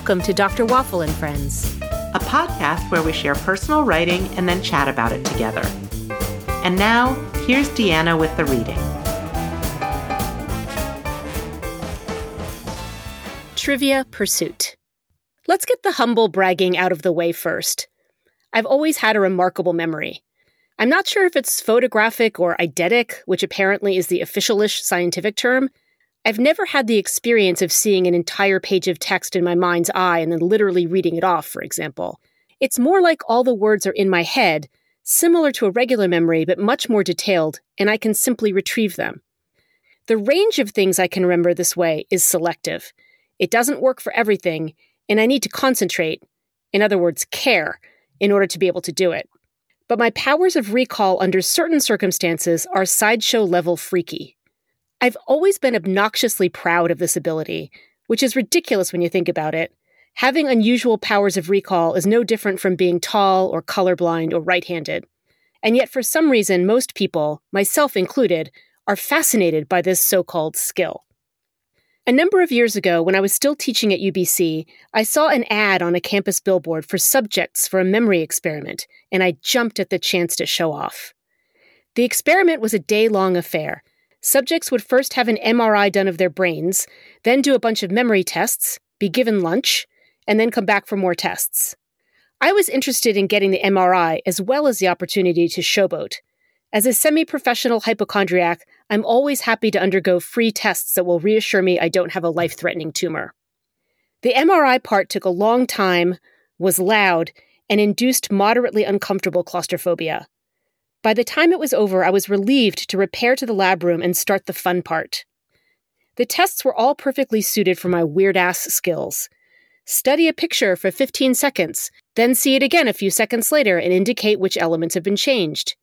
Welcome to Dr. Waffle and Friends, a podcast where we share personal writing and then chat about it together. And now, here's Deanna with the reading. Trivia Pursuit. Let's get the humble bragging out of the way first. I've always had a remarkable memory. I'm not sure if it's photographic or eidetic, which apparently is the officialish scientific term. I've never had the experience of seeing an entire page of text in my mind's eye and then literally reading it off, for example. It's more like all the words are in my head, similar to a regular memory, but much more detailed, and I can simply retrieve them. The range of things I can remember this way is selective. It doesn't work for everything, and I need to concentrate, in other words, care, in order to be able to do it but my powers of recall under certain circumstances are sideshow level freaky. I've always been obnoxiously proud of this ability, which is ridiculous when you think about it. Having unusual powers of recall is no different from being tall or colorblind or right handed. And yet, for some reason, most people, myself included, are fascinated by this so called skill. A number of years ago, when I was still teaching at UBC, I saw an ad on a campus billboard for subjects for a memory experiment, and I jumped at the chance to show off. The experiment was a day long affair. Subjects would first have an MRI done of their brains, then do a bunch of memory tests, be given lunch, and then come back for more tests. I was interested in getting the MRI as well as the opportunity to showboat. As a semi professional hypochondriac, I'm always happy to undergo free tests that will reassure me I don't have a life threatening tumor. The MRI part took a long time, was loud, and induced moderately uncomfortable claustrophobia. By the time it was over, I was relieved to repair to the lab room and start the fun part. The tests were all perfectly suited for my weird ass skills. Study a picture for 15 seconds, then see it again a few seconds later and indicate which elements have been changed.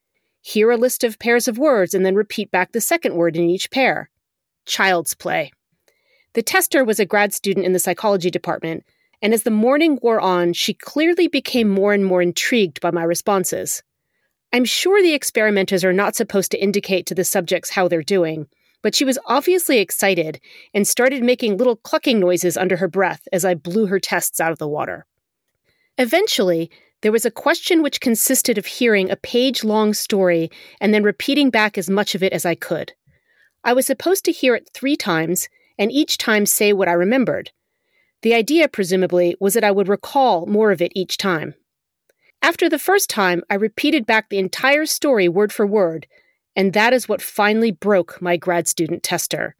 Hear a list of pairs of words and then repeat back the second word in each pair. Child's play. The tester was a grad student in the psychology department, and as the morning wore on, she clearly became more and more intrigued by my responses. I'm sure the experimenters are not supposed to indicate to the subjects how they're doing, but she was obviously excited and started making little clucking noises under her breath as I blew her tests out of the water. Eventually, there was a question which consisted of hearing a page long story and then repeating back as much of it as I could. I was supposed to hear it three times and each time say what I remembered. The idea, presumably, was that I would recall more of it each time. After the first time, I repeated back the entire story word for word, and that is what finally broke my grad student tester.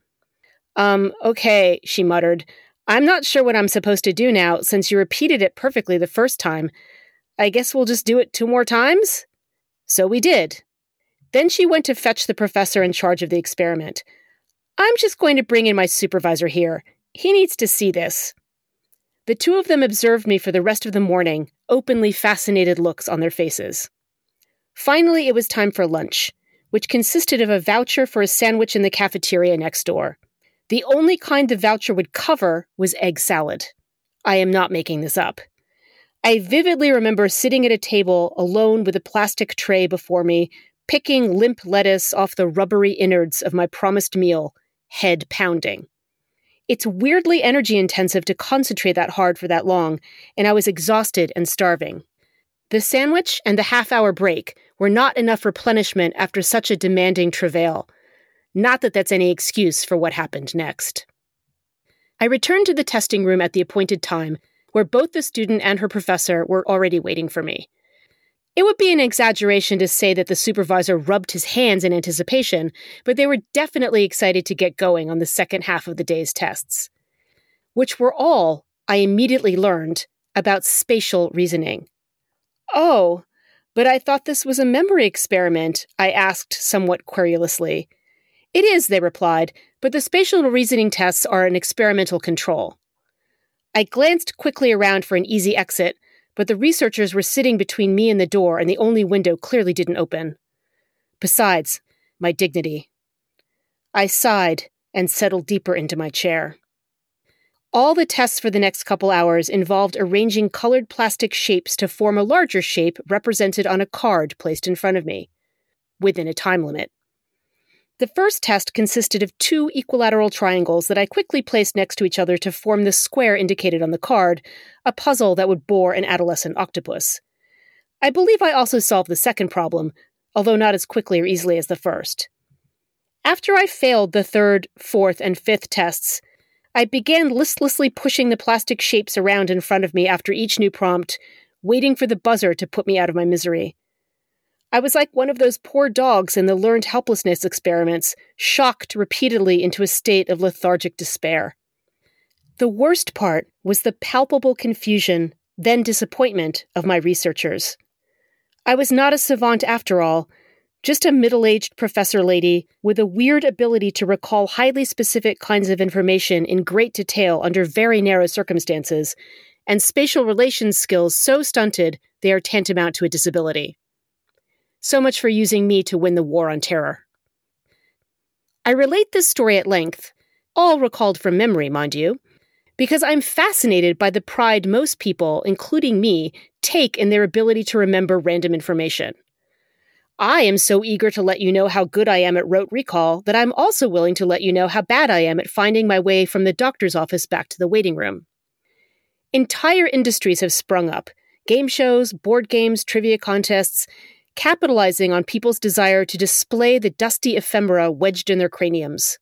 Um, okay, she muttered. I'm not sure what I'm supposed to do now since you repeated it perfectly the first time, I guess we'll just do it two more times? So we did. Then she went to fetch the professor in charge of the experiment. I'm just going to bring in my supervisor here. He needs to see this. The two of them observed me for the rest of the morning, openly fascinated looks on their faces. Finally, it was time for lunch, which consisted of a voucher for a sandwich in the cafeteria next door. The only kind the voucher would cover was egg salad. I am not making this up. I vividly remember sitting at a table alone with a plastic tray before me, picking limp lettuce off the rubbery innards of my promised meal, head pounding. It's weirdly energy intensive to concentrate that hard for that long, and I was exhausted and starving. The sandwich and the half hour break were not enough replenishment after such a demanding travail. Not that that's any excuse for what happened next. I returned to the testing room at the appointed time where both the student and her professor were already waiting for me. It would be an exaggeration to say that the supervisor rubbed his hands in anticipation, but they were definitely excited to get going on the second half of the day's tests, which were all, I immediately learned, about spatial reasoning. Oh, but I thought this was a memory experiment, I asked somewhat querulously. It is, they replied, but the spatial reasoning tests are an experimental control. I glanced quickly around for an easy exit, but the researchers were sitting between me and the door, and the only window clearly didn't open. Besides, my dignity. I sighed and settled deeper into my chair. All the tests for the next couple hours involved arranging colored plastic shapes to form a larger shape represented on a card placed in front of me, within a time limit. The first test consisted of two equilateral triangles that I quickly placed next to each other to form the square indicated on the card, a puzzle that would bore an adolescent octopus. I believe I also solved the second problem, although not as quickly or easily as the first. After I failed the third, fourth, and fifth tests, I began listlessly pushing the plastic shapes around in front of me after each new prompt, waiting for the buzzer to put me out of my misery. I was like one of those poor dogs in the learned helplessness experiments, shocked repeatedly into a state of lethargic despair. The worst part was the palpable confusion, then disappointment, of my researchers. I was not a savant after all, just a middle aged professor lady with a weird ability to recall highly specific kinds of information in great detail under very narrow circumstances, and spatial relations skills so stunted they are tantamount to a disability. So much for using me to win the war on terror. I relate this story at length, all recalled from memory, mind you, because I'm fascinated by the pride most people, including me, take in their ability to remember random information. I am so eager to let you know how good I am at rote recall that I'm also willing to let you know how bad I am at finding my way from the doctor's office back to the waiting room. Entire industries have sprung up game shows, board games, trivia contests, capitalizing on people's desire to display the dusty ephemera wedged in their craniums.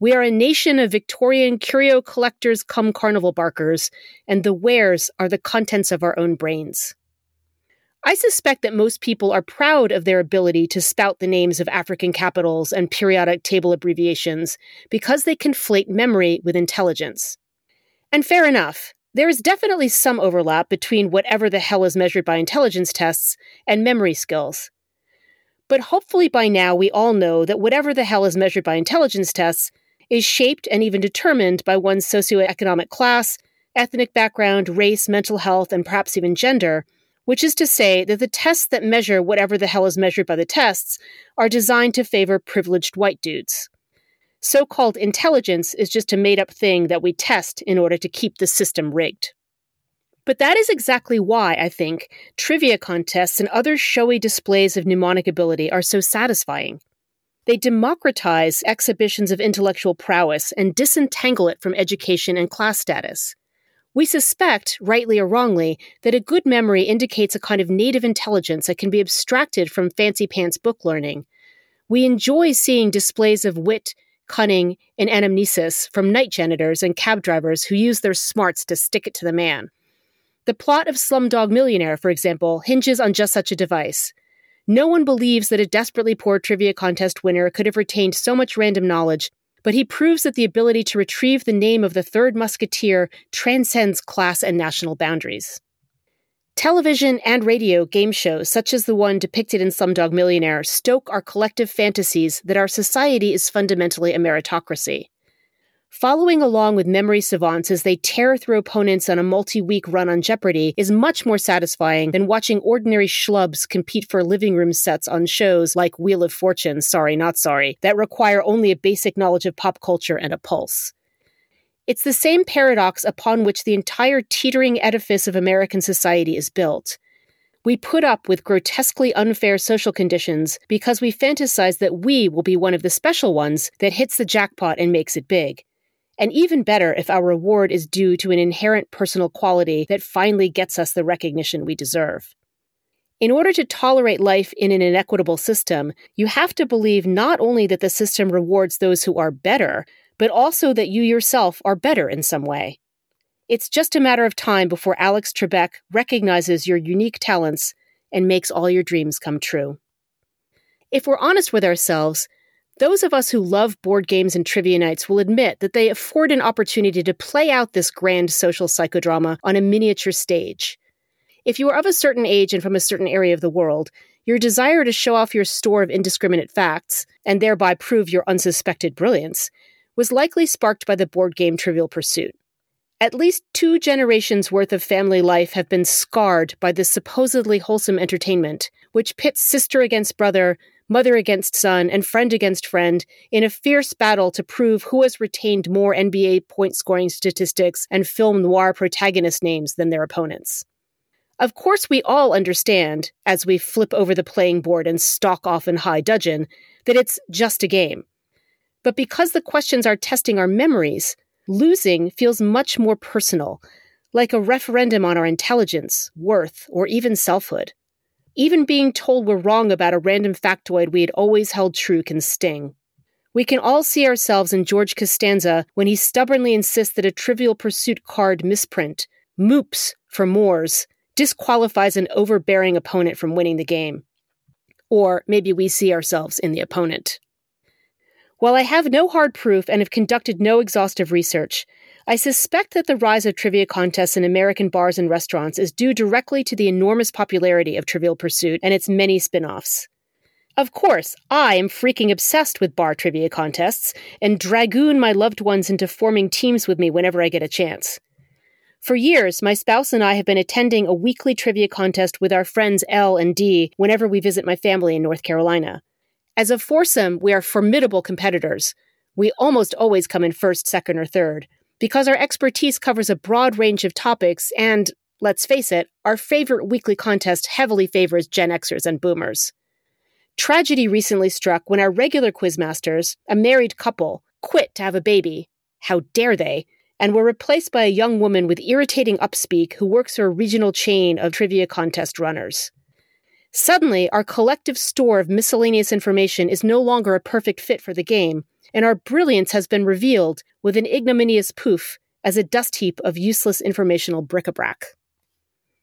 We are a nation of Victorian curio collectors come carnival barkers, and the wares are the contents of our own brains. I suspect that most people are proud of their ability to spout the names of African capitals and periodic table abbreviations because they conflate memory with intelligence. And fair enough, there is definitely some overlap between whatever the hell is measured by intelligence tests and memory skills. But hopefully by now we all know that whatever the hell is measured by intelligence tests is shaped and even determined by one's socioeconomic class, ethnic background, race, mental health, and perhaps even gender which is to say that the tests that measure whatever the hell is measured by the tests are designed to favor privileged white dudes. So called intelligence is just a made up thing that we test in order to keep the system rigged. But that is exactly why, I think, trivia contests and other showy displays of mnemonic ability are so satisfying. They democratize exhibitions of intellectual prowess and disentangle it from education and class status. We suspect, rightly or wrongly, that a good memory indicates a kind of native intelligence that can be abstracted from fancy pants book learning. We enjoy seeing displays of wit, cunning, and anamnesis from night janitors and cab drivers who use their smarts to stick it to the man. The plot of Slumdog Millionaire, for example, hinges on just such a device. No one believes that a desperately poor trivia contest winner could have retained so much random knowledge but he proves that the ability to retrieve the name of the third musketeer transcends class and national boundaries. Television and radio game shows, such as the one depicted in Slumdog Millionaire, stoke our collective fantasies that our society is fundamentally a meritocracy. Following along with memory savants as they tear through opponents on a multi week run on Jeopardy is much more satisfying than watching ordinary schlubs compete for living room sets on shows like Wheel of Fortune, Sorry Not Sorry, that require only a basic knowledge of pop culture and a pulse. It's the same paradox upon which the entire teetering edifice of American society is built. We put up with grotesquely unfair social conditions because we fantasize that we will be one of the special ones that hits the jackpot and makes it big and even better if our reward is due to an inherent personal quality that finally gets us the recognition we deserve. In order to tolerate life in an inequitable system, you have to believe not only that the system rewards those who are better, but also that you yourself are better in some way. It's just a matter of time before Alex Trebek recognizes your unique talents and makes all your dreams come true. If we're honest with ourselves, those of us who love board games and trivia nights will admit that they afford an opportunity to play out this grand social psychodrama on a miniature stage. If you are of a certain age and from a certain area of the world, your desire to show off your store of indiscriminate facts, and thereby prove your unsuspected brilliance, was likely sparked by the board game Trivial Pursuit. At least two generations worth of family life have been scarred by this supposedly wholesome entertainment, which pits sister against brother, mother against son, and friend against friend in a fierce battle to prove who has retained more NBA point scoring statistics and film noir protagonist names than their opponents. Of course, we all understand, as we flip over the playing board and stalk off in high dudgeon, that it's just a game. But because the questions are testing our memories, losing feels much more personal, like a referendum on our intelligence, worth, or even selfhood. Even being told we're wrong about a random factoid we had always held true can sting. We can all see ourselves in George Costanza when he stubbornly insists that a trivial pursuit card misprint, moops for Moors, disqualifies an overbearing opponent from winning the game. Or maybe we see ourselves in the opponent. While I have no hard proof and have conducted no exhaustive research, I suspect that the rise of trivia contests in American bars and restaurants is due directly to the enormous popularity of Trivial Pursuit and its many spin offs. Of course, I am freaking obsessed with bar trivia contests and dragoon my loved ones into forming teams with me whenever I get a chance. For years, my spouse and I have been attending a weekly trivia contest with our friends L and D whenever we visit my family in North Carolina. As a foursome, we are formidable competitors. We almost always come in first, second, or third. Because our expertise covers a broad range of topics, and, let's face it, our favorite weekly contest heavily favors Gen Xers and Boomers. Tragedy recently struck when our regular quizmasters, a married couple, quit to have a baby. How dare they? And were replaced by a young woman with irritating upspeak who works for a regional chain of trivia contest runners. Suddenly, our collective store of miscellaneous information is no longer a perfect fit for the game, and our brilliance has been revealed with an ignominious poof as a dust heap of useless informational bric-a-brac.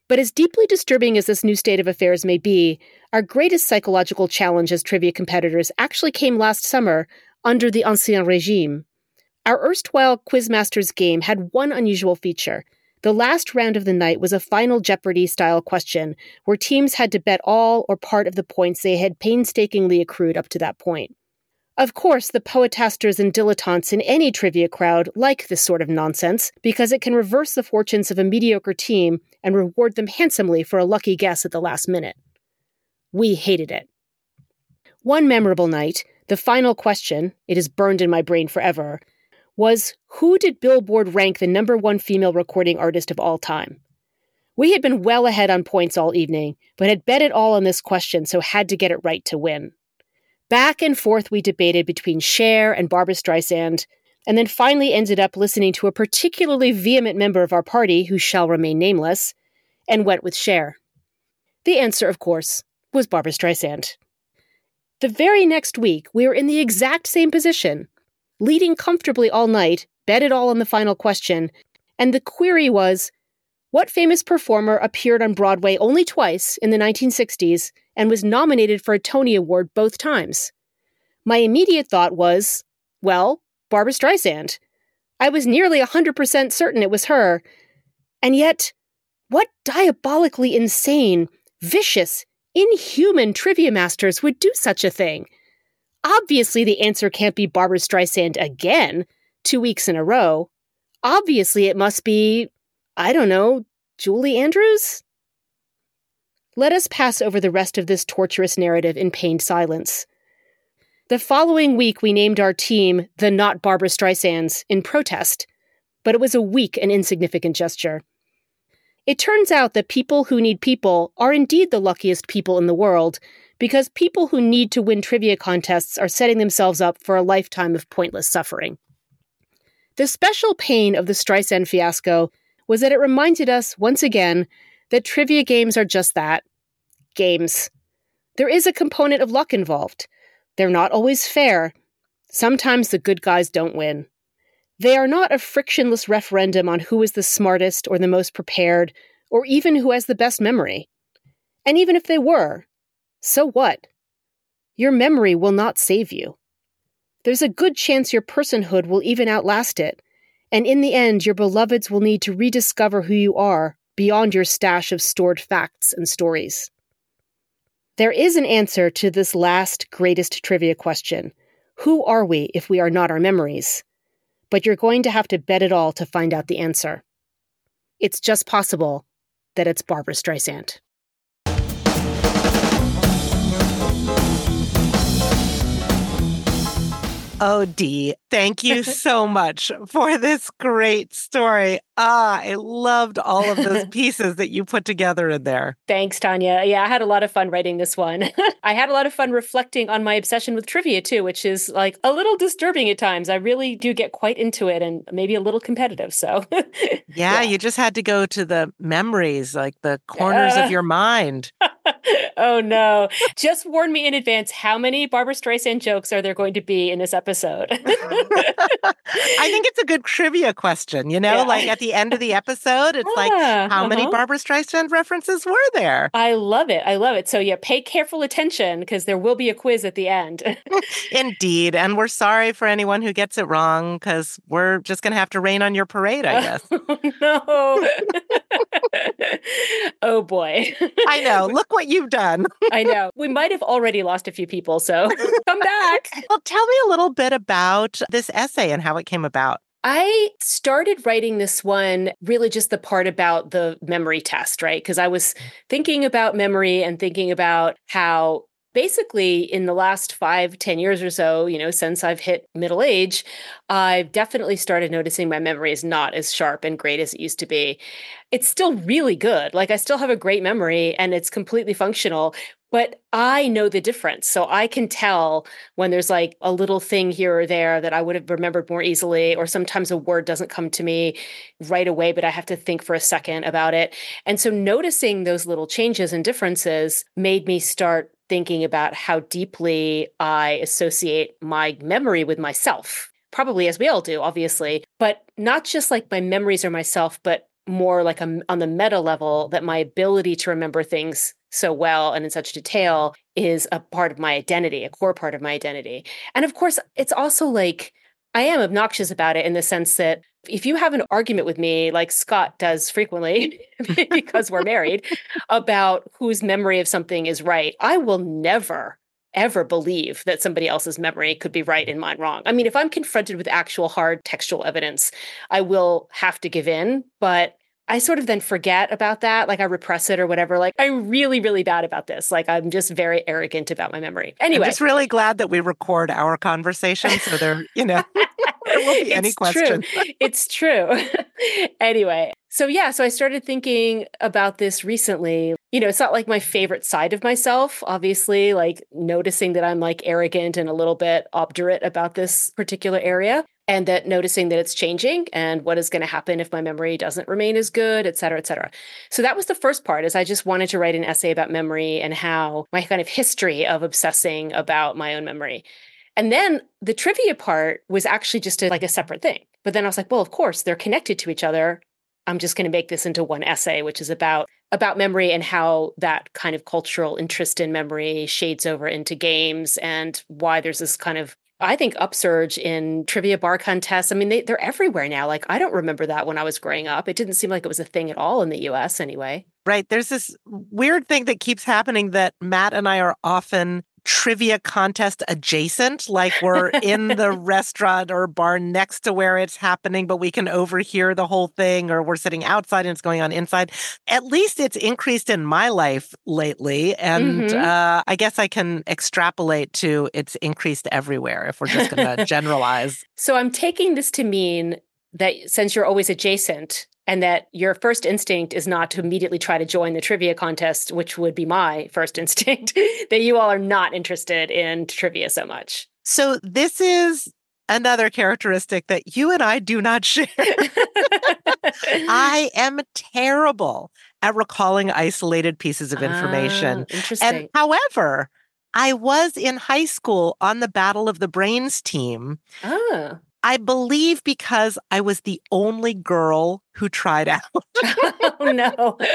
But as deeply disturbing as this new state of affairs may be, our greatest psychological challenge as trivia competitors actually came last summer under the Ancien Regime. Our erstwhile Quizmasters game had one unusual feature the last round of the night was a final Jeopardy style question where teams had to bet all or part of the points they had painstakingly accrued up to that point. Of course, the poetasters and dilettantes in any trivia crowd like this sort of nonsense because it can reverse the fortunes of a mediocre team and reward them handsomely for a lucky guess at the last minute. We hated it. One memorable night, the final question, it is burned in my brain forever, was who did Billboard rank the number one female recording artist of all time? We had been well ahead on points all evening, but had bet it all on this question, so had to get it right to win. Back and forth we debated between Cher and Barbra Streisand, and then finally ended up listening to a particularly vehement member of our party, who shall remain nameless, and went with Cher. The answer, of course, was Barbra Streisand. The very next week, we were in the exact same position, leading comfortably all night, bet it all on the final question, and the query was what famous performer appeared on Broadway only twice in the 1960s and was nominated for a Tony Award both times? My immediate thought was, well, Barbra Streisand. I was nearly 100% certain it was her. And yet, what diabolically insane, vicious, inhuman trivia masters would do such a thing? Obviously, the answer can't be Barbra Streisand again, two weeks in a row. Obviously, it must be, I don't know, Julie Andrews? Let us pass over the rest of this torturous narrative in pained silence. The following week, we named our team the Not Barbra Streisands in protest, but it was a weak and insignificant gesture. It turns out that people who need people are indeed the luckiest people in the world, because people who need to win trivia contests are setting themselves up for a lifetime of pointless suffering. The special pain of the Streisand fiasco was that it reminded us, once again, that trivia games are just that games. There is a component of luck involved. They're not always fair. Sometimes the good guys don't win. They are not a frictionless referendum on who is the smartest or the most prepared, or even who has the best memory. And even if they were, so what? Your memory will not save you. There's a good chance your personhood will even outlast it, and in the end, your beloveds will need to rediscover who you are beyond your stash of stored facts and stories. There is an answer to this last greatest trivia question Who are we if we are not our memories? But you're going to have to bet it all to find out the answer. It's just possible that it's Barbra Streisand. Oh, Dee, thank you so much for this great story. Ah, I loved all of those pieces that you put together in there. Thanks, Tania. Yeah, I had a lot of fun writing this one. I had a lot of fun reflecting on my obsession with trivia too, which is like a little disturbing at times. I really do get quite into it and maybe a little competitive. So, yeah, yeah, you just had to go to the memories, like the corners uh, of your mind. oh, no. Just warn me in advance how many Barbra Streisand jokes are there going to be in this episode? I think it's a good trivia question, you know, yeah. like at the end of the episode, it's like, how uh-huh. many Barbra Streisand references were there? I love it. I love it. So, yeah, pay careful attention because there will be a quiz at the end. Indeed. And we're sorry for anyone who gets it wrong because we're just going to have to rain on your parade, I guess. Oh, no. oh, boy. I know. Look what you've done. I know. We might have already lost a few people. So come back. Well, tell me a little bit about this essay and how it came about. I started writing this one really just the part about the memory test, right? Because I was thinking about memory and thinking about how basically in the last five, ten years or so, you know, since I've hit middle age, I've definitely started noticing my memory is not as sharp and great as it used to be. It's still really good. Like I still have a great memory and it's completely functional, but I know the difference. So I can tell when there's like a little thing here or there that I would have remembered more easily, or sometimes a word doesn't come to me right away, but I have to think for a second about it. And so noticing those little changes and differences made me start thinking about how deeply I associate my memory with myself. Probably as we all do, obviously, but not just like my memories or myself, but more like a, on the meta level that my ability to remember things so well and in such detail is a part of my identity, a core part of my identity. And of course, it's also like I am obnoxious about it in the sense that if you have an argument with me, like Scott does frequently, because we're married, about whose memory of something is right, I will never, ever believe that somebody else's memory could be right and mine wrong. I mean, if I'm confronted with actual hard textual evidence, I will have to give in, but I sort of then forget about that. Like I repress it or whatever. Like I'm really, really bad about this. Like I'm just very arrogant about my memory. Anyway. I'm just really glad that we record our conversation so there, you know, there won't be any question. True. It's true. anyway. So yeah, so I started thinking about this recently. You know, it's not like my favorite side of myself, obviously, like noticing that I'm like arrogant and a little bit obdurate about this particular area and that noticing that it's changing and what is going to happen if my memory doesn't remain as good, et cetera, et cetera. So that was the first part is I just wanted to write an essay about memory and how my kind of history of obsessing about my own memory. And then the trivia part was actually just a, like a separate thing. But then I was like, well, of course, they're connected to each other. I'm just going to make this into one essay, which is about about memory and how that kind of cultural interest in memory shades over into games and why there's this kind of I think upsurge in trivia bar contests. I mean, they, they're everywhere now. Like, I don't remember that when I was growing up. It didn't seem like it was a thing at all in the US anyway. Right. There's this weird thing that keeps happening that Matt and I are often trivia contest adjacent, like we're in the restaurant or bar next to where it's happening, but we can overhear the whole thing, or we're sitting outside and it's going on inside. At least it's increased in my life lately. And mm-hmm. uh, I guess I can extrapolate to it's increased everywhere if we're just going to generalize. So I'm taking this to mean that since you're always adjacent, and that your first instinct is not to immediately try to join the trivia contest, which would be my first instinct, that you all are not interested in trivia so much. So, this is another characteristic that you and I do not share. I am terrible at recalling isolated pieces of information. Ah, interesting. And however, I was in high school on the Battle of the Brains team. Ah. I believe because I was the only girl who tried out. oh no.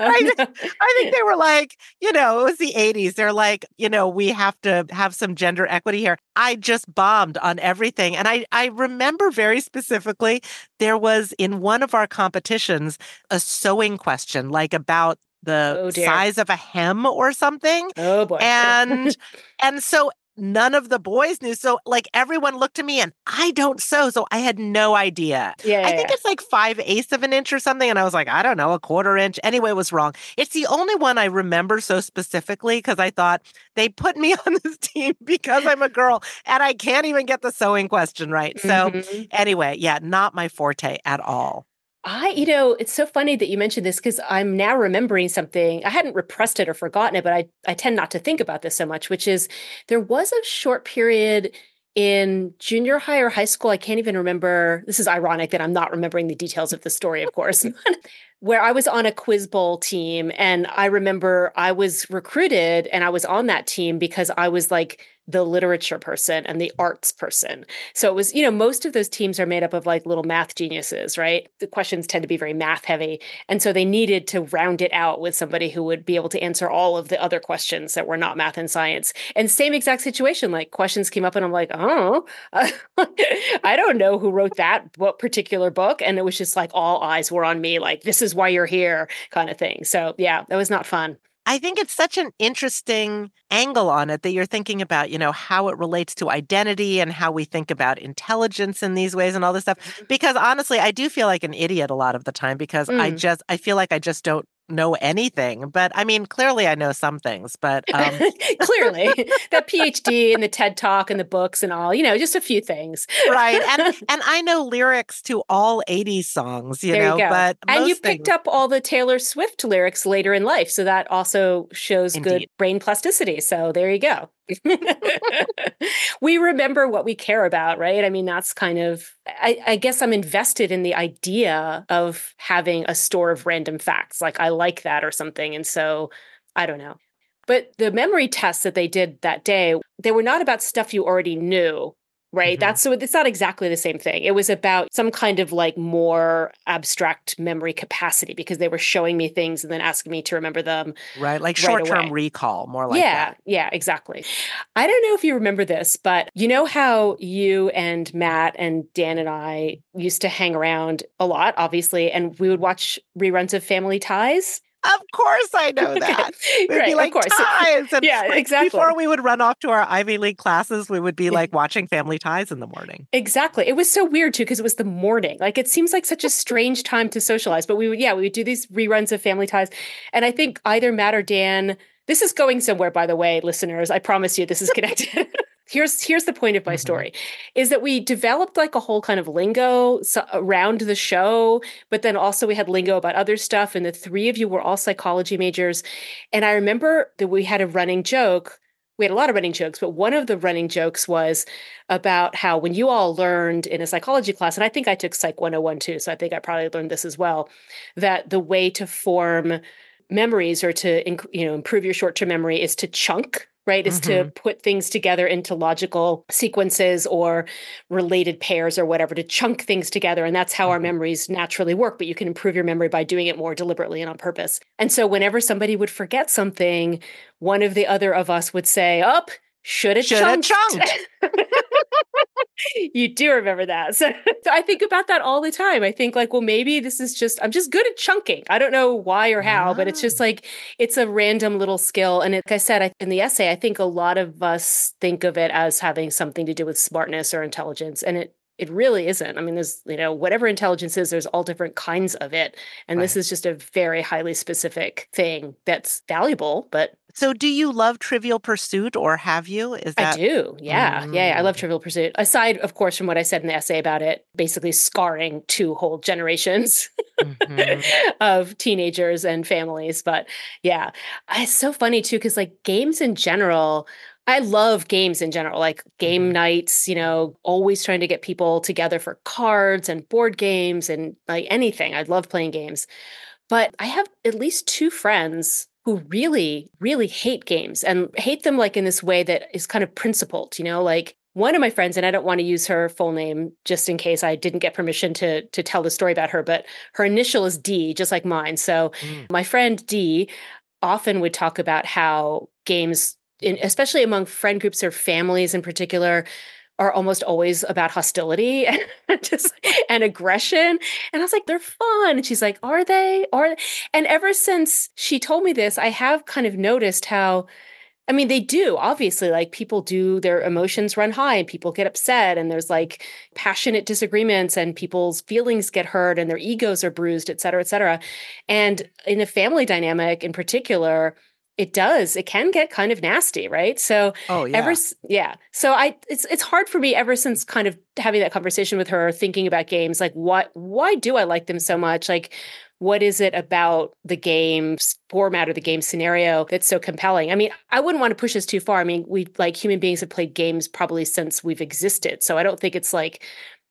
Oh, I, no. I think they were like, you know, it was the 80s. They're like, you know, we have to have some gender equity here. I just bombed on everything. And I, I remember very specifically there was in one of our competitions a sewing question, like about the oh, size of a hem or something. Oh boy. and and so none of the boys knew. So like everyone looked at me and I don't sew. So I had no idea. Yeah. I think yeah. it's like five eighths of an inch or something. And I was like, I don't know, a quarter inch. Anyway, it was wrong. It's the only one I remember so specifically because I thought they put me on this team because I'm a girl and I can't even get the sewing question right. So Mhm. anyway, yeah, not my forte at all. I, you know, it's so funny that you mentioned this because I'm now remembering something. I hadn't repressed it or forgotten it, but I, I tend not to think about this so much, which is there was a short period in junior high or high school. I can't even remember. This is ironic that I'm not remembering the details of the story, of course, where I was on a quiz bowl team. And I remember I was recruited and I was on that team because I was like the literature person and the arts person. So it was, you know, most of those teams are made up of like little math geniuses, right? The questions tend to be very math heavy. And so they needed to round it out with somebody who would be able to answer all of the other questions that were not math and science. And same exact situation, like questions came up and I'm like, oh, I don't know who wrote that what particular book. And it was just like all eyes were on me, like, this is why you're here kind of thing. So yeah, that was not fun. I think it's such an interesting angle on it that you're thinking about, you know, how it relates to identity and how we think about intelligence in these ways and all this stuff. Because honestly, I do feel like an idiot a lot of the time because I Mm. just I feel like I just don't know anything. But I mean, clearly I know some things, but um Clearly, that PhD and the TED Talk and the books and all, you know, just a few things. right. And and I know lyrics to all 80s songs, you there know, you go. but and you picked things- up all the Taylor Swift lyrics later in life, so that also shows good brain plasticity. So there you go. we remember what we care about, right? I mean, that's kind of. I, I guess I'm invested in the idea of having a store of random facts. Like I like that or something, and so I don't know. But the memory tests that they did that day, they were not about stuff you already knew, right? Mhm. That's so it's not exactly the same thing. It was about some kind of like more abstract memory capacity because they were showing me things and then asking me to remember them. right, like right short-term away. recall, more like yeah, that. yeah, exactly. I don't know if you remember this, but you know how you and Matt and Dan and I used to hang around a lot, obviously, and we would watch reruns of Family Ties? Of course I know that. We'd right, be like of course. ties. And Yeah, like, exactly. Before we would run off to our Ivy League classes, we would be like watching Family Ties in the morning. Exactly. It was so weird too because it was the morning. Like it seems like such a strange time to socialize. But we would, yeah, we would do these reruns of Family Ties, and I think either Matt or Dan. This is going somewhere, by the way, listeners. I promise you, this is connected. here's here's the point of my Mhm. story, is that we developed like a whole kind of lingo around the show, but then also we had lingo about other stuff. And the three of you were all psychology majors, and I remember that we had a running joke we had a lot of running jokes, but one of the running jokes was about how when you all learned in a psychology class, and I think I took Psych 101 too, so I think I probably learned this as well, that the way to form memories or to you know improve your short-term memory is to chunk right is to put things together into logical sequences or related pairs or whatever to chunk things together and that's how our Mhm. memories naturally work but you can improve your memory by doing it more deliberately and on purpose and so whenever somebody would forget something one of the other of us would say up should have Shoulda chunked. you do remember that. So, so I think about that all the time. I think like, well, maybe this is just I'm just good at chunking. I don't know why or how, but it's just ah. like it's a random little skill. And like I said I, in the essay, I think a lot of us think of it as having something to do with smartness or intelligence, and it it really isn't. I mean, there's you know whatever intelligence is, there's all different kinds of it, and this is just a very highly specific thing that's valuable, but So, do you love Trivial Pursuit, or have you? Is that I do. Yeah. Yeah. yeah. I love Mm. Trivial Pursuit. Aside, of course, from what I said in the essay about it, basically scarring two whole generations Mhm. of teenagers and families. But yeah, it's so funny too, because like games in general, I love games in general, like game Mhm. nights, you know, always trying to get people together for cards and board games and like anything. I love playing games. But I have at least two friends who really, really hate games and hate them like in this way that is kind of principled, you know, like one of my friends, and I don't want to use her full name just in case I didn't get permission to to tell the story about her, but her initial is D, just like mine. So Mm. my friend D often would talk about how games, in, especially among friend groups or families in particular, are almost always about hostility and just and aggression. And I was like, they're fun. And she's like, are they? Are they? And ever since she told me this, I have kind of noticed how I mean, they do, obviously. Like people do, their emotions run high and people get upset, and there's like passionate disagreements, and people's feelings get hurt and their egos are bruised, et cetera, et cetera. And in a family dynamic in particular, it does. It can get kind of nasty, right? So, oh yeah, ever yeah. So I, it's it's hard for me ever since kind of having that conversation with her, thinking about games, like what, why do I like them so much? Like, what is it about the game's format or the game scenario that's so compelling? I mean, I wouldn't want to push this too far. I mean, we like human beings have played games probably since we've existed. So I don't think it's like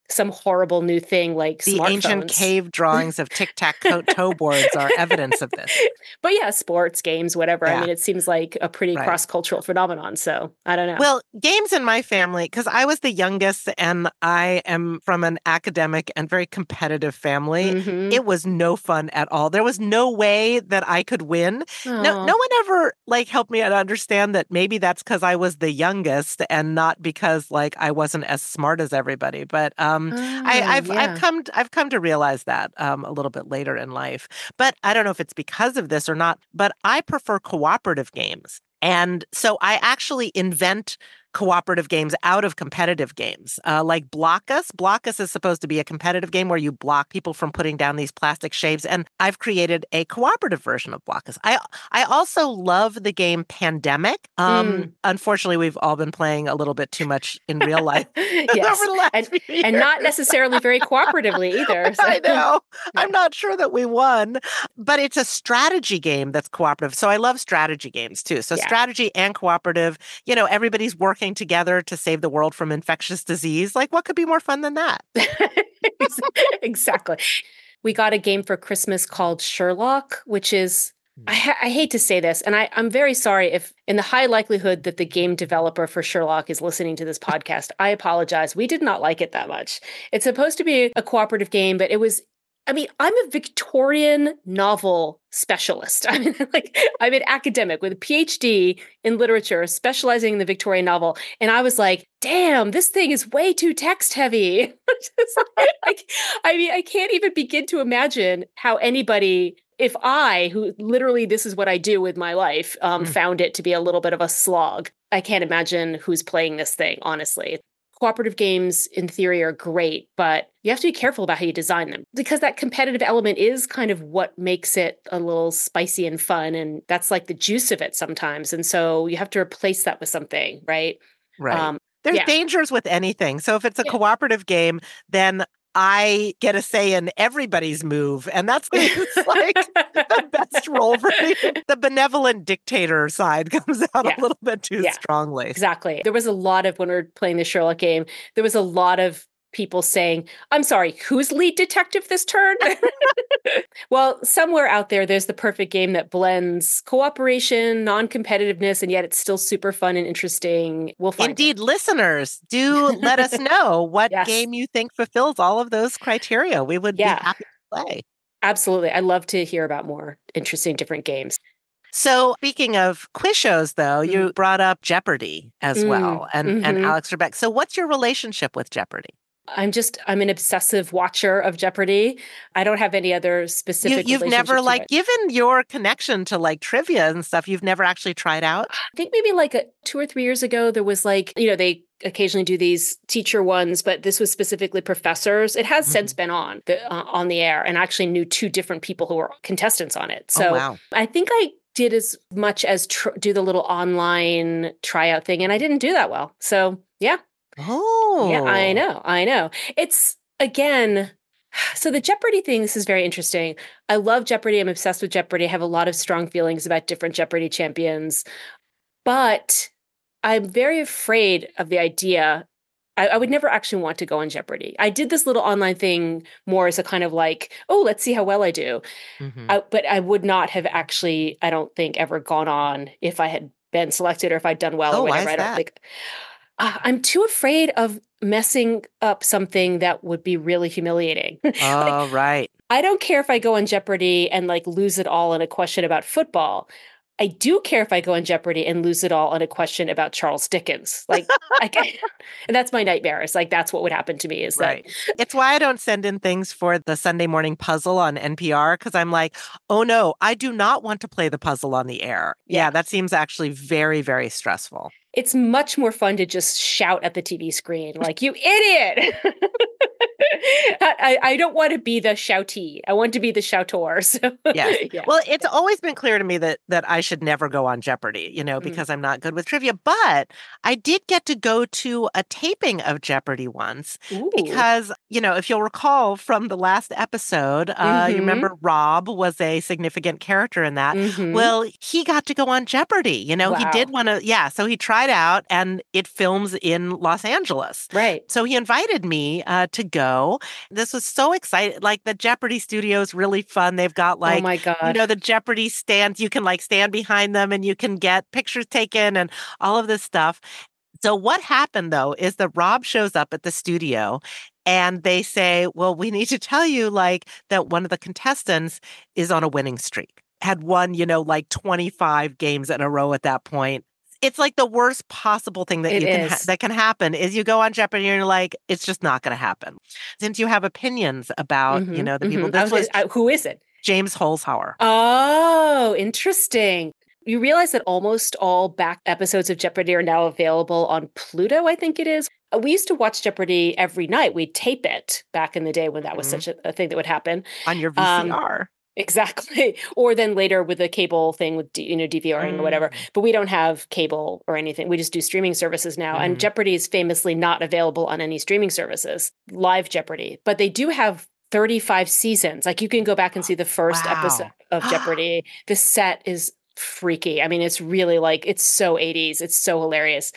some horrible new thing like the ancient cave drawings of tic tac toe boards are evidence of this. But yeah, sports, games, whatever. Yeah. I mean, it seems like a pretty right. cross cultural phenomenon. So I don't know. Well, games in my family, because I was the youngest and I am from an academic and very competitive family, mm-hmm. it was no fun at all. There was no way that I could win. No, no one ever like helped me understand that maybe that's because I was the youngest and not because like I wasn't as smart as everybody. But um, um, oh, I, have yeah. I've come to, I've come to realize that um, a little bit later in life, but I don't know if it's because of this or not. But I prefer cooperative games, and so I actually invent cooperative games out of competitive games. Uh, like Blokus. Blokus is supposed to be a competitive game where you block people from putting down these plastic shapes. And I've created a cooperative version of Blokus. I I also love the game Pandemic. Um, mm. Unfortunately, we've all been playing a little bit too much in real life yes. and, and, not necessarily very cooperatively either. So. I know. I'm not sure that we won, but it's a strategy game that's cooperative. So I love strategy games too. So yeah. strategy and cooperative. You know, everybody's working working together to save the world from infectious disease. Like, what could be more fun than that? exactly. We got a game for Christmas called Sherlock, which is hmm. I, ha- I, hate to say this, and I, I'm very sorry if, in the high likelihood that the game developer for Sherlock is listening to this podcast, I apologize. We did not like it that much. It's supposed to be a cooperative game, but it was I mean, I'm a Victorian novel specialist. I mean, like I'm an academic with a PhD in literature, specializing in the Victorian novel. And I was like, damn, this thing is way too text heavy. like, I mean, I can't even begin to imagine how anybody if I, who literally this is what I do with my life, um, mm. found it to be a little bit of a slog, I can't imagine who's playing this thing, honestly cooperative games in theory are great, but you have to be careful about how you design them because that competitive element is kind of what makes it a little spicy and fun. And that's like the juice of it sometimes. And so you have to replace that with something, right? Right. Um, there's yeah. dangers with anything. So if it's a yeah. cooperative game, then I get a say in everybody's move. And that's like the best role for me. The benevolent dictator side comes out yeah. a little bit too yeah. strongly. Exactly. There was a lot of, when we are playing the Sherlock game, there was a lot of people saying, I'm sorry, who's lead detective this turn? well, somewhere out there, there's the perfect game that blends cooperation, non competitiveness, and yet it's still super fun and interesting. We'll find Indeed, it. listeners, do let us know what yes. game you think fulfills all of those criteria. We would yeah. be happy to play. Absolutely. I'd love to hear about more interesting different games. So speaking of quiz shows though, you brought up Jeopardy as mm, well and, mm-hmm. and Alex Trebek. So what's your relationship with Jeopardy? I'm just I'm an obsessive watcher of Jeopardy. I don't have any other specific. You, have never like it. given your connection to like trivia and stuff. You've never actually tried out. I think maybe like a, two or three years ago there was like you know they occasionally do these teacher ones, but this was specifically professors. It has mm-hmm. since been on the uh, on the air, and I actually knew two different people who were contestants on it. Oh, so oh, wow. I think I did as much as tr- do the little online tryout thing, and I didn't do that well. So yeah, Oh. Yeah, I oh. know. I know. It's again, so the Jeopardy thing, this is very interesting. I love Jeopardy. I'm obsessed with Jeopardy. I have a lot of strong feelings about different Jeopardy champions. But I'm very afraid of the idea. I, I, would never actually want to go on Jeopardy. I did this little online thing more as a kind of like, oh, let's see how well I do. Mm-hmm. I, but I would not have actually, I don't think, ever gone on if I had been selected or if I'd done well oh, or whatever. I don't that? think uh, I'm too afraid of messing up something that would be really humiliating. Oh, like, right. I don't care if I go on Jeopardy and like lose it all in a question about football. I do care if I go on Jeopardy and lose it all on a question about Charles Dickens. Like, I and that's my nightmare. It's like that's what would happen to me. Is Right. that It's why I don't send in things for the Sunday morning puzzle on NPR because I'm like, oh no, I do not want to play the puzzle on the air. Yeah, Yeah. that seems actually very, very stressful. It's much more fun to just shout at the TV screen, like "You idiot!" I, I don't want to be the shoutee. I want to be the shoutor. So Yes. yeah. Well, it's always been clear to me that that I should never go on Jeopardy, you know, Mm. because I'm not good with trivia. But I did get to go to a taping of Jeopardy once Ooh. because, you know, if you'll recall from the last episode, uh, you Mhm. remember Rob was a significant character in that. Mhm. Well, he got to go on Jeopardy. You know, he did want to, yeah. So he tried out and it films in Los Angeles. right. So he invited me uh, to go. This was so exciting. Like the Jeopardy studio is really fun. They've got like, oh my god. you know, the Jeopardy stands. You can like stand behind them and you can get pictures taken and all of this stuff. So what happened though is that Rob shows up at the studio and they say, well, we need to tell you like that one of the contestants is on a winning streak, had won, you know, like 25 games in a row at that point. It's like the worst possible thing that It you can ha- that can happen is you go on Jeopardy and you're like, it's just not going to happen. Since you have opinions about, you Mhm, know, the people. mhm. I This was I- who is it? James Holzhauer. Oh, interesting. You realize that almost all back episodes of Jeopardy are now available on Pluto, I think it is. Uh, We used to watch Jeopardy every night. We'd tape it back in the day when that was Mhm. such a, a thing that would happen. on your Um, VCR. Exactly. Or then later with the cable thing with, you know, DVRing or whatever. But we don't have cable or anything. We just do streaming services now. And Mhm. Jeopardy is famously not available on any streaming services, live Jeopardy. But they do have 35 seasons. Like you can go back and see the first Wow. episode of Jeopardy. the set is freaky. I mean, it's really like, it's so 80s. It's so hilarious.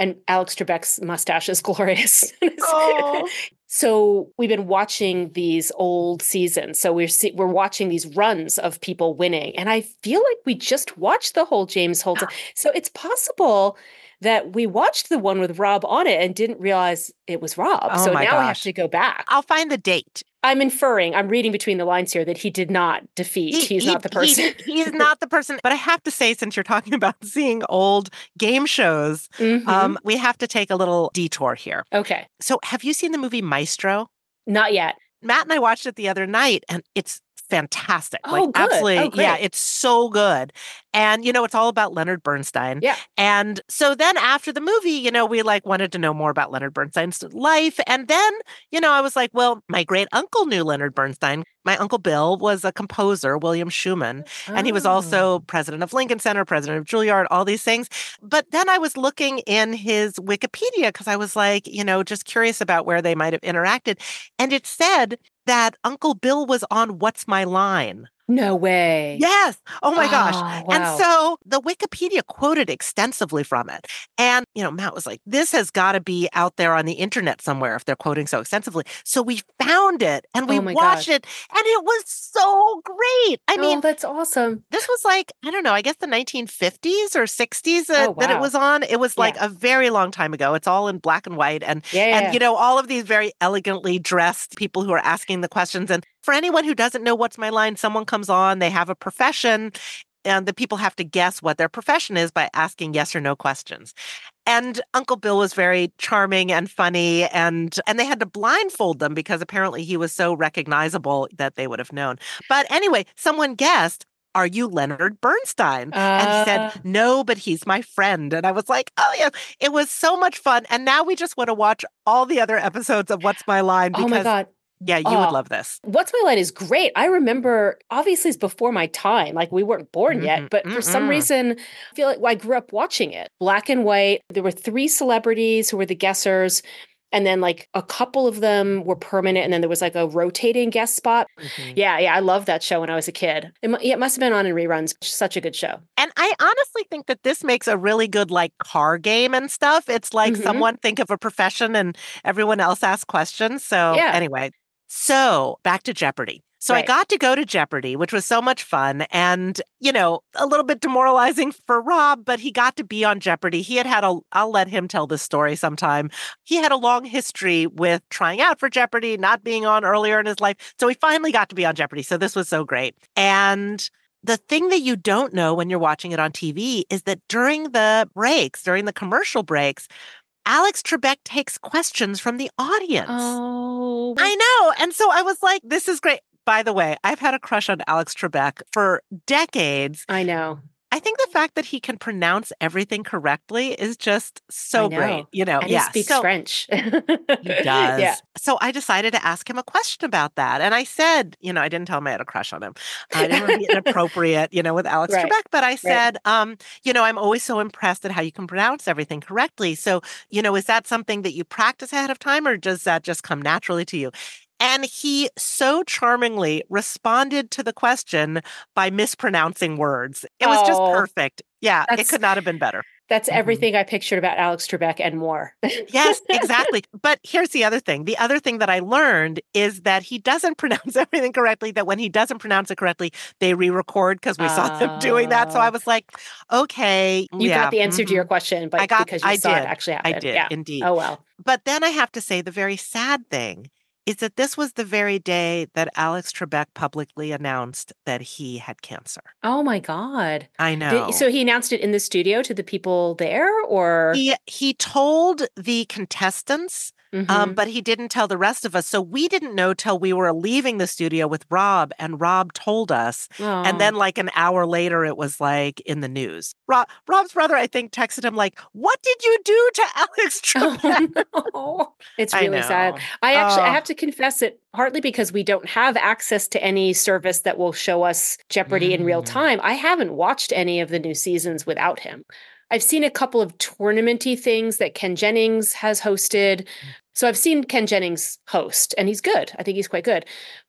And Alex Trebek's mustache is glorious. Oh. So we've been watching these old seasons. So we're see- we're watching these runs of people winning, and I feel like we just watched the whole James Holden. So it's possible that we watched the one with Rob on it and didn't realize it was Rob. Oh so now I have to go back. I'll find the date. I'm inferring, I'm reading between the lines here that he did not defeat. He- He's he- not the person. he- he's not the person. But I have to say, since you're talking about seeing old game shows, Mhm. um, we have to take a little detour here. okay, So, have you seen the movie Maestro? not yet. Matt and I watched it the other night, and it's fantastic. Oh, like good. Oh, absolutely, Oh, yeah, it's so good. And you know, it's all about Leonard Bernstein. Yeah. And so then after the movie, you know, we like wanted to know more about Leonard Bernstein's life. And then, you know, I was like, well, my great uncle knew Leonard Bernstein. My uncle Bill was a composer, William Schuman. And he was Oh. also president of Lincoln Center, president of Juilliard, all these things. But then I was looking in his Wikipedia because I was like, you know, just curious about where they might have interacted. And it said that Uncle Bill was on What's My Line? No way. Yes. Oh my gosh. Oh, And so the Wikipedia quoted extensively from it. And, you know, Matt was like, this has got to be out there on the internet somewhere if they're quoting so extensively. So we found it and we Oh watched gosh. it and it was so great. I oh, mean, oh, that's awesome. this was like, I don't know, I guess the 1950s or 60s that, Oh, that it was on. It was like Yeah. a very long time ago. It's all in black and white. And Yeah, yeah. and you know, all of these very elegantly dressed people who are asking the questions. And for anyone who doesn't know what's my line, someone comes on, they have a profession, and the people have to guess what their profession is by asking yes or no questions. And Uncle Bill was very charming and funny, and and they had to blindfold them because apparently he was so recognizable that they would have known. But anyway, someone guessed. Are you Leonard Bernstein? and he Uh. said, No, but he's my friend. And I was like, Oh, yeah. It was so much fun. And now we just want to watch all the other episodes of What's My Line oh because, my God. Yeah, you Oh. would love this. What's My Line is great. I remember, obviously, it's before my time. Like, we weren't born Mhm, yet, but for some mm-mm. reason, I feel like well, I grew up watching it. Black and white. There were three celebrities who were the guessers. And then, like, a couple of them were permanent. And then there was like a rotating guest spot. Mhm. Yeah, yeah. I loved that show when I was a kid. It, it must have been on in reruns. Such a good show. And I honestly think that this makes a really good like car game and stuff. It's like Mhm. someone think of a profession and everyone else asks questions. So Yeah. anyway, so back to Jeopardy. So I got to go to Jeopardy, which was so much fun and, you know, a little bit demoralizing for Rob, but he got to be on Jeopardy. He had had a, I'll let him tell this story sometime. He had a long history with trying out for Jeopardy, not being on earlier in his life. So he finally got to be on Jeopardy. So this was so great. And the thing that you don't know when you're watching it on TV is that during the breaks, during the commercial breaks, Alex Trebek takes questions from the audience. Oh, I know. And so I was like, this is great. By the way, I've had a crush on Alex Trebek for decades. I know. I think the fact that he can pronounce everything correctly is just so great. You know, And yeah. he speaks so French. he does. Yeah. So I decided to ask him a question about that. And I said, you know, I didn't tell him I had a crush on him. I didn't want to be inappropriate, you know, with Alex Right. Trebek, but I said, um, you know, I'm always so impressed at how you can pronounce everything correctly. So, you know, is that something that you practice ahead of time or does that just come naturally to you? And he so charmingly responded to the question by mispronouncing words. It was just Oh, perfect. Yeah, it could not have been better. That's Mhm. everything I pictured about Alex Trebek and more. Yes, exactly. but here's the other thing. The other thing that I learned is that he doesn't pronounce everything correctly, that when he doesn't pronounce it correctly, they re record because we saw them doing that. So I Ah. was like, okay. You yeah, got the answer to your mhm. question, but I got- because you I saw did. it actually I did, Yeah. indeed. Oh well. But then I have to say the very sad thing is that this was the very day that Alex Trebek publicly announced that he had cancer. Oh my God. I Did- know. so he announced it in the studio to the people there, or he he told the contestants Um, Mhm. but he didn't tell the rest of us. So we didn't know till we were leaving the studio with Rob, and Rob told us. And Oh. then, like an hour later, it was like in the news. Rob, Rob's brother, I think, texted him like, "What did you do to Alex Trebek?" Oh, no. It's I really sad. I actually I Oh. have to confess it partly because we don't have access to any service that will show us Jeopardy in real Mm. time. I haven't watched any of the new seasons without him. I've seen a couple of tournamenty things that Ken Jennings has hosted. So I've seen Ken Jennings host and he's good. I think he's quite good.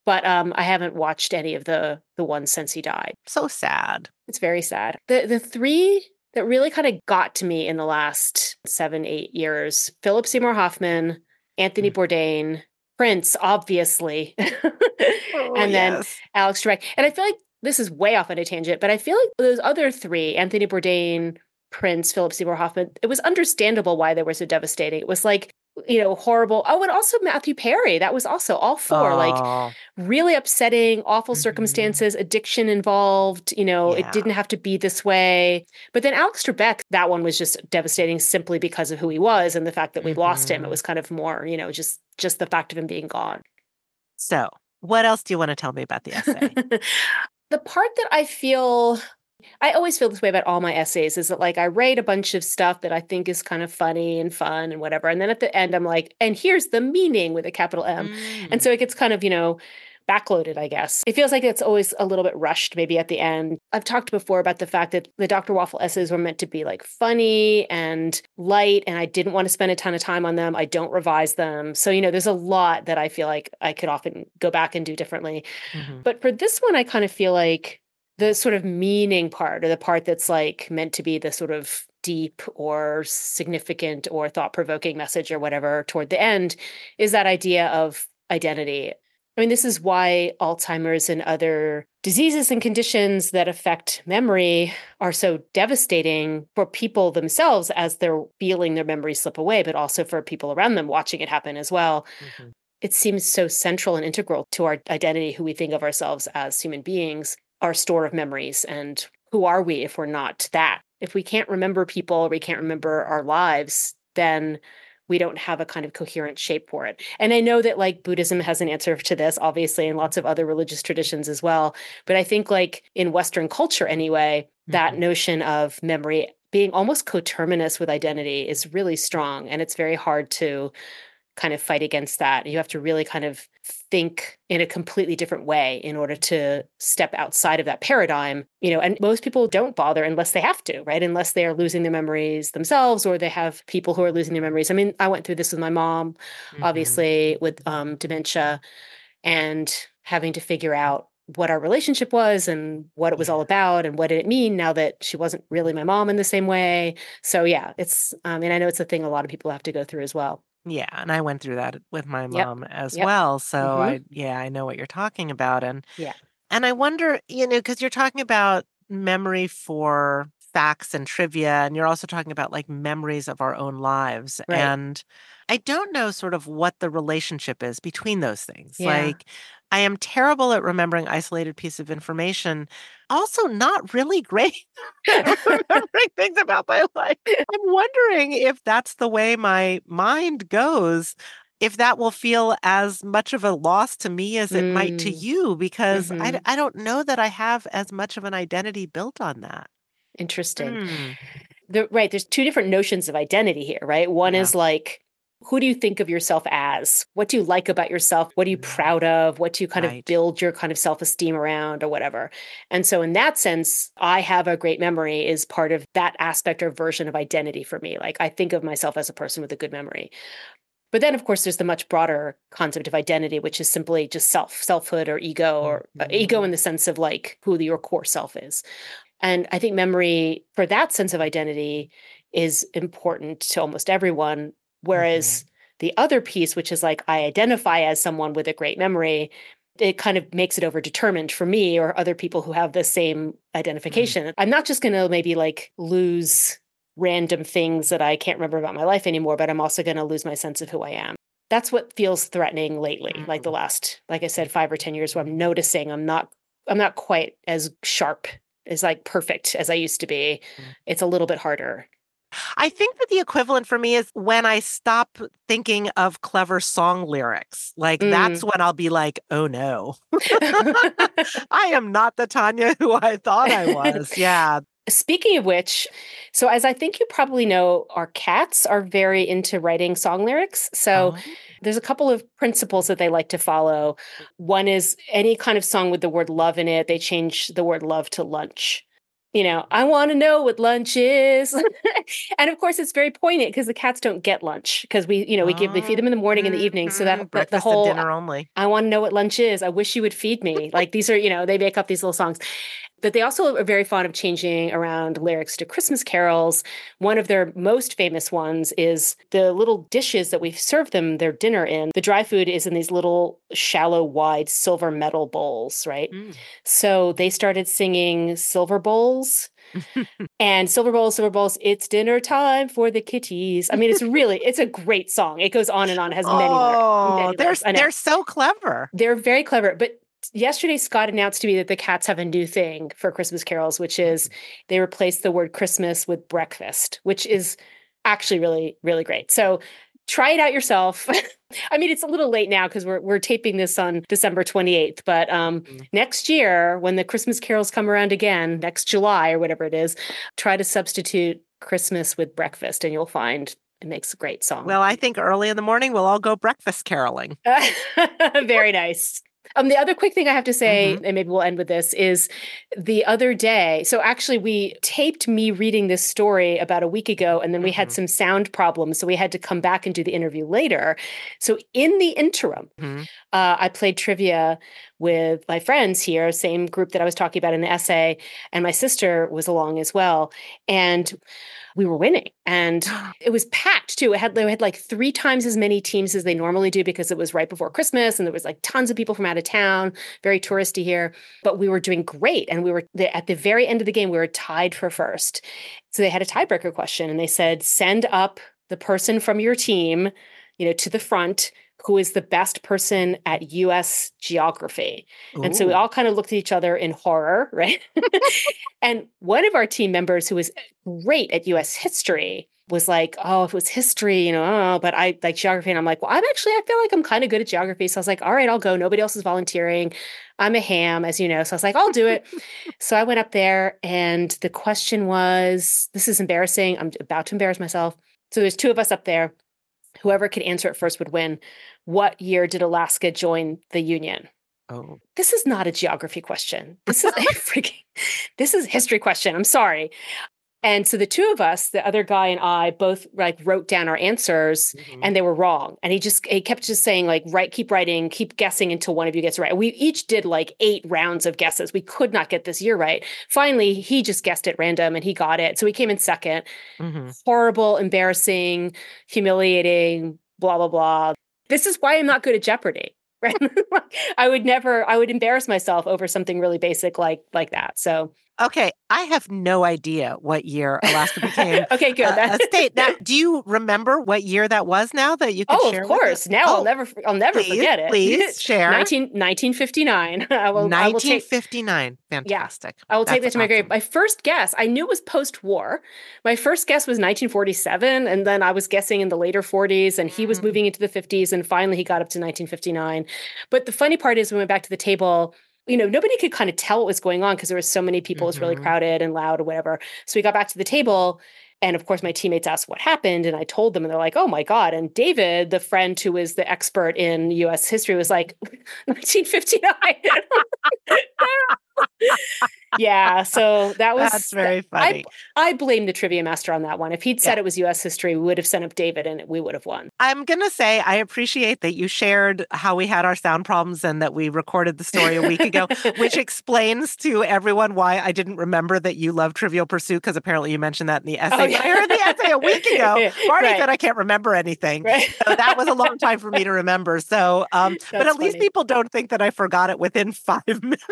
But um I haven't watched any of the the ones since he died. So sad. It's very sad. The the three that really kind of got to me in the last seven, eight years, Philip Seymour Hoffman, Anthony Bourdain, Prince, obviously, and then Oh, yes. Alex Trebek. And I feel like this is way off on a tangent, but I feel like those other three, Anthony Bourdain, Prince, Philip Seymour Hoffman, it was understandable why they were so devastating. It was like, you know, horrible. Oh, and also Matthew Perry. That was also all four. Like Oh, really upsetting, awful Mhm. circumstances, addiction involved. You know, Yeah. it didn't have to be this way. But then Alex Trebek, that one was just devastating simply because of who he was and the fact that we lost him. It Mhm. was kind of more, you know, just just the fact of him being gone. so what else do you want to tell me about the essay? the part that I feel I always feel this way about all my essays is that like I write a bunch of stuff that I think is kind of funny and fun and whatever. And then at the end I'm like, and here's the meaning with a capital M. Mm. And so it gets kind of, you know, backloaded, I guess. It feels like it's always a little bit rushed, maybe at the end. I've talked before about the fact that the Dr. Waffle essays were meant to be like funny and light, and I didn't want to spend a ton of time on them. I don't revise them. So, you know, there's a lot that I feel like I could often go back and do differently. Mhm. But for this one, I kind of feel like the sort of meaning part, or the part that's like meant to be the sort of deep or significant or thought provoking message or whatever toward the end, is that idea of identity. I mean, this is why Alzheimer's and other diseases and conditions that affect memory are so devastating for people themselves as they're feeling their memory slip away, but also for people around them watching it happen as well Mhm. it seems so central and integral to our identity, who we think of ourselves as human beings, our store of memories. And who are we if we're not that? If we can't remember people, or we can't remember our lives, then we don't have a kind of coherent shape for it. And I know that like Buddhism has an answer to this, obviously, and lots of other religious traditions as well. But I think like in Western culture anyway, that Mhm. notion of memory being almost coterminous with identity is really strong. And it's very hard to kind of fight against that. You have to really kind of think in a completely different way in order to step outside of that paradigm, you know, and most people don't bother unless they have to, right? Unless they are losing their memories themselves or they have people who are losing their memories. I mean, I went through this with my mom, Mhm. obviously with um, dementia and having to figure out what our relationship was and what it was all about and what did it mean now that she wasn't really my mom in the same way. So yeah, it's um, mean I know it's a thing a lot of people have to go through as well. Yeah, and I went through that with my Yep. mom as Yep. well. So Mhm. I yeah, I know what you're talking about and Yeah. And I wonder, you know, cuz you're talking about memory for facts and trivia and you're also talking about like memories of our own lives Right. and I don't know sort of what the relationship is between those things. Yeah. Like I am terrible at remembering isolated piece of information, also not really great remembering things about my life. I'm wondering if that's the way my mind goes if that will feel as much of a loss to me as it mm. might to mm. you, because mm-hmm. I, I don't know that I have as much of an identity built on that. Interesting. Mm. The, right. There's two different notions of identity here, right? One yeah. is like, who do you think of yourself as? What do you like about yourself? What are you mm. proud of? What do you kind right. of build your kind of self esteem around or whatever? And so, in that sense, I have a great memory is part of that aspect or version of identity for me. Like, I think of myself as a person with a good memory. But then, of course, there's the much broader concept of identity, which is simply just self, selfhood or ego, or uh, mm-hmm. ego in the sense of like who your core self is. And I think memory for that sense of identity is important to almost everyone. Whereas mm-hmm. the other piece, which is like I identify as someone with a great memory, it kind of makes it overdetermined for me or other people who have the same mm-hmm. identification. Mm-hmm. I'm not just going to maybe like lose random things that I can't remember about my life anymore, but I'm also going to lose my sense of who I am. That's what feels threatening lately, mm-hmm. like the mm-hmm. last, like I said, five or 10 years where I'm noticing I'm not, I'm not quite as sharp, as like perfect as I used to be. Mm-hmm. It's a little bit harder. I think that the equivalent for me is when I stop thinking of clever song lyrics. Like mm. that's when I'll be like, oh no, I am not the Tania who I thought I was. Yeah. Speaking of which, so as I think you probably know, our cats are very into writing song lyrics. So oh. there's a couple of principles that they like to follow. One is any kind of song with the word love in it, they change the word love to lunch. You know, I want to know what lunch is. and of course, it's very poignant because the cats don't get lunch because we, you know, we give, we feed oh, them in the morning and the evening. So that mm-hmm. the, the whole dinner only. I want to know what lunch is. I wish you would feed me. like these are, you know, they make up these little songs. But they also are very fond of changing around lyrics to Christmas carols. One of their most famous ones is the little dishes that we serve them their dinner in. The dry food is in these little shallow, wide silver metal bowls, right? Mm. So they started singing Silver Bowls. and silver bowls silver bowls it's dinner time for the kitties i mean it's really it's a great song it goes on and on it has many oh, many they're, they're so clever they're very clever but yesterday Scott announced to me that the cats have a new thing for Christmas carols, which is mm-hmm. they replace the word Christmas with breakfast, which is actually really, really great. So try it out yourself. I mean, it's a little late now because we're we're taping this on December 28th, but um, mm-hmm. next year when the Christmas carols come around again, next July or whatever it is, try to substitute Christmas with breakfast, and you'll find it makes a great song. Well, I think early in the morning we'll all go breakfast caroling. Very nice. Um, the other quick thing I have to say, mm-hmm. and maybe we'll end with this, is the other day. So actually, we taped me reading this story about a week ago, and then we mm-hmm. had some sound problems, so we had to come back and do the interview later. So in the interim, mm-hmm. uh, I played trivia with my friends here, same group that I was talking about in the essay, and my sister was along as well, and we were winning. And it was packed too. It had they had like three times as many teams as they normally do because it was right before Christmas and there was like tons of people from out of town, very touristy here. But we were doing great. And we were at the very end of the game, we were tied for first. So they had a tiebreaker question and they said, send up the person from your team, you know, to the front who is the best person at US geography. Ooh. And so we all kind of looked at each other in horror, right? and one of our team members who was great at US history was like, oh, if it was history, you know, oh, but I like geography. And I'm like, well, I'm actually, I feel like I'm kind of good at geography. So I was like, all right, I'll go. Nobody else is volunteering. I'm a ham, as you know. So I was like, I'll do it. so I went up there and the question was this is embarrassing. I'm about to embarrass myself. So there's two of us up there whoever could answer it first would win. What year did Alaska join the Union? Oh. This is not a geography question. This is a freaking this is a history question. I'm sorry. And so the two of us, the other guy and I, both like wrote down our answers mm-hmm. and they were wrong. And he just he kept just saying, like, write, keep writing, keep guessing until one of you gets right. We each did like eight rounds of guesses. We could not get this year right. Finally, he just guessed at random and he got it. So he came in 2nd mm-hmm. Horrible, embarrassing, humiliating, blah, blah, blah. This is why I'm not good at Jeopardy. Right. I would never, I would embarrass myself over something really basic like like that. So Okay, I have no idea what year Alaska became okay, good. a, a state. Now, do you remember what year that was now that you can oh, share? of course. Now oh, I'll never I'll never please, forget it. Please share. 19, 1959. I will, I will take 1959. Fantastic. I will take that That's to my grave. My first guess, I knew it was post war. My first guess was 1947. And then I was guessing in the later 40s, and he was Mhm. moving into the 50s. And finally, he got up to 1959. But the funny part is, we went back to the table. You know, nobody could kind of tell what was going on because there was so many people. It was really Mhm. crowded and loud or whatever. So we got back to the table. And of course, my teammates asked what happened. And I told them, and they're like, oh my God. And David, the friend who was the expert in US history, was like, 1959. yeah. So that was That's very funny. I blame the trivia master on that one. If he'd said Yeah. it was US history, we would have sent up David and we would have won. I'm going to say I appreciate that you shared how we had our sound problems and that we recorded the story a week ago, which explains to everyone why I didn't remember that you love Trivial Pursuit because apparently you mentioned that in the essay. Oh, But I heard the essay a week ago. Marty Right. said I can't remember anything. Right. So that was a long time for me to remember. So, um, but at least people don't think that I forgot it within five minutes.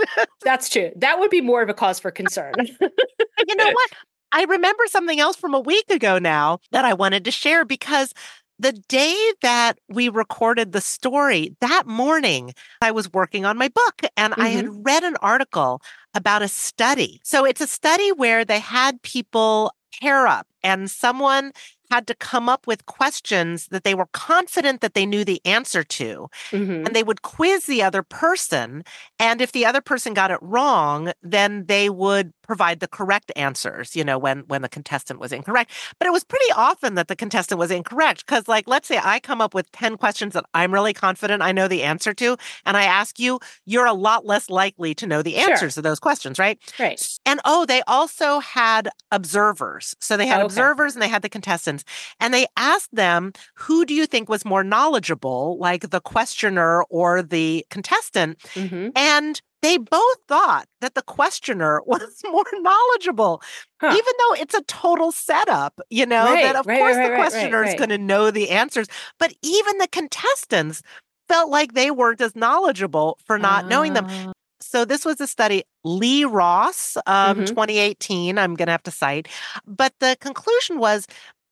That's true. That would be more of a cause for concern. you know what? I remember something else from a week ago now that I wanted to share because the day that we recorded the story, that morning, I was working on my book and I had mm-hmm. read an article about a study. So it's a study where they had people pair up and someone had to come up with questions that they were confident that they knew the answer to Mhm. and they would quiz the other person. And if the other person got it wrong, then they would provide the correct answers, you know, when when the contestant was incorrect. But it was pretty often that the contestant was incorrect. Cause like let's say I come up with 10 questions that I'm really confident I know the answer to, and I ask you, you're a lot less likely to know the Sure. answers to those questions, right? Right. And oh, they also had observers. So they had Okay. observers and they had the contestants. And they asked them, who do you think was more knowledgeable, like the questioner or the contestant? hmm And they both thought that the questioner was more knowledgeable, Huh. even though it's a total setup, you know, Right, that of right, course right, the questioner is going to know the answers. But even the contestants felt like they weren't as knowledgeable for not knowing them Ah. so this was a study lee ross um, Mhm. 2018 i'm going to have to cite but the conclusion was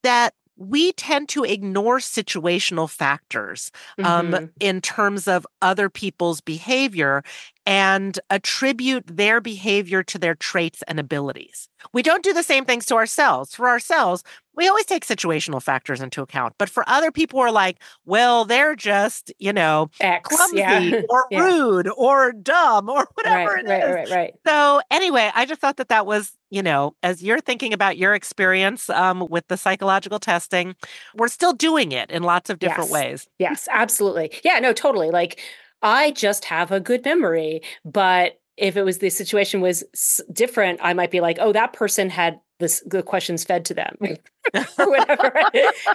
that we tend to ignore situational factors um, Mhm. in terms of other people's behavior and attribute their behavior to their traits and abilities. We don't do the same things to ourselves. For ourselves, we always take situational factors into account. But for other people, we're like, well, they're just, you know, X. clumsy yeah. or Yeah. rude or dumb or whatever right, it is. right, right, right. So anyway, I just thought that that was, you know, as you're thinking about your experience um, with the psychological testing, we're still doing it in lots of different Yes. ways. Yes, absolutely. Yeah, no, totally. Like I just have a good memory, but if it was the situation was different, I might be like, oh, that person had this the questions fed to them or whatever.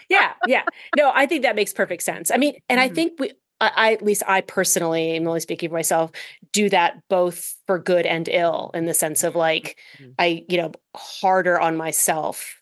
yeah, yeah. No, I think that makes perfect sense. I mean, and I Mhm. think we I, I at least I personally, I'm only speaking for myself, do that both for good and ill in the sense of like Mhm. I, you know, harder on myself.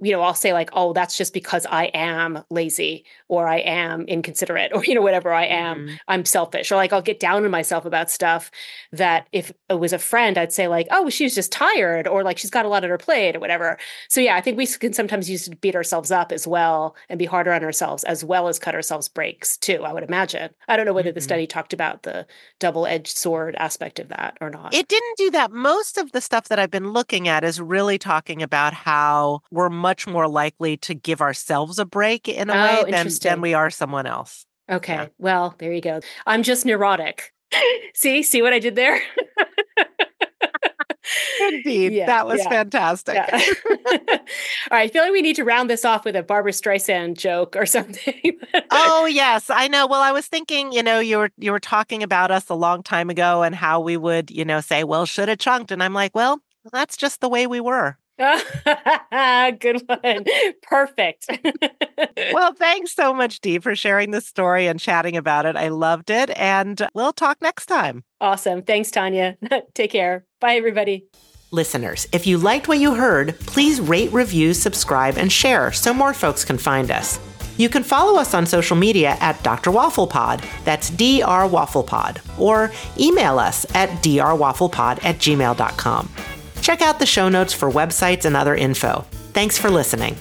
You know, I'll say like, oh, that's just because I am lazy or I am inconsiderate or, you know, whatever I am, Mhm. I'm selfish. Or like I'll get down on myself about stuff that if it was a friend, I'd say like, oh, she's just tired or like she's got a lot on her plate or whatever. So yeah, I think we can sometimes use to beat ourselves up as well and be harder on ourselves as well as cut ourselves breaks too, I would imagine. I don't know whether the Mhm. study talked about the double-edged sword aspect of that or not. It didn't do that. Most of the stuff that I've been looking at is really talking about how we're much more likely to give ourselves a break in a Oh, way than, than we are someone else. Okay. Yeah. Well, there you go. I'm just neurotic. see, see what I did there? Indeed. Yeah, that was yeah, fantastic. Yeah. All right. I feel like we need to round this off with a Barbra Streisand joke or something. oh yes, I know. Well, I was thinking, you know, you were you were talking about us a long time ago and how we would, you know, say, well, should have chunked. And I'm like, well, that's just the way we were. Good one. Perfect. Well, thanks so much, Dee, for sharing this story and chatting about it. I loved it. And we'll talk next time. awesome. Thanks, Tania. Take care. Bye, everybody. Listeners, if you liked what you heard, please rate, review, subscribe, and share so more folks can find us. You can follow us on social media at Dr. Wafflepod, that's Dr. Wafflepod, or email us at drwafflepod at gmail.com. Check out the show notes for websites and other info. Thanks for listening.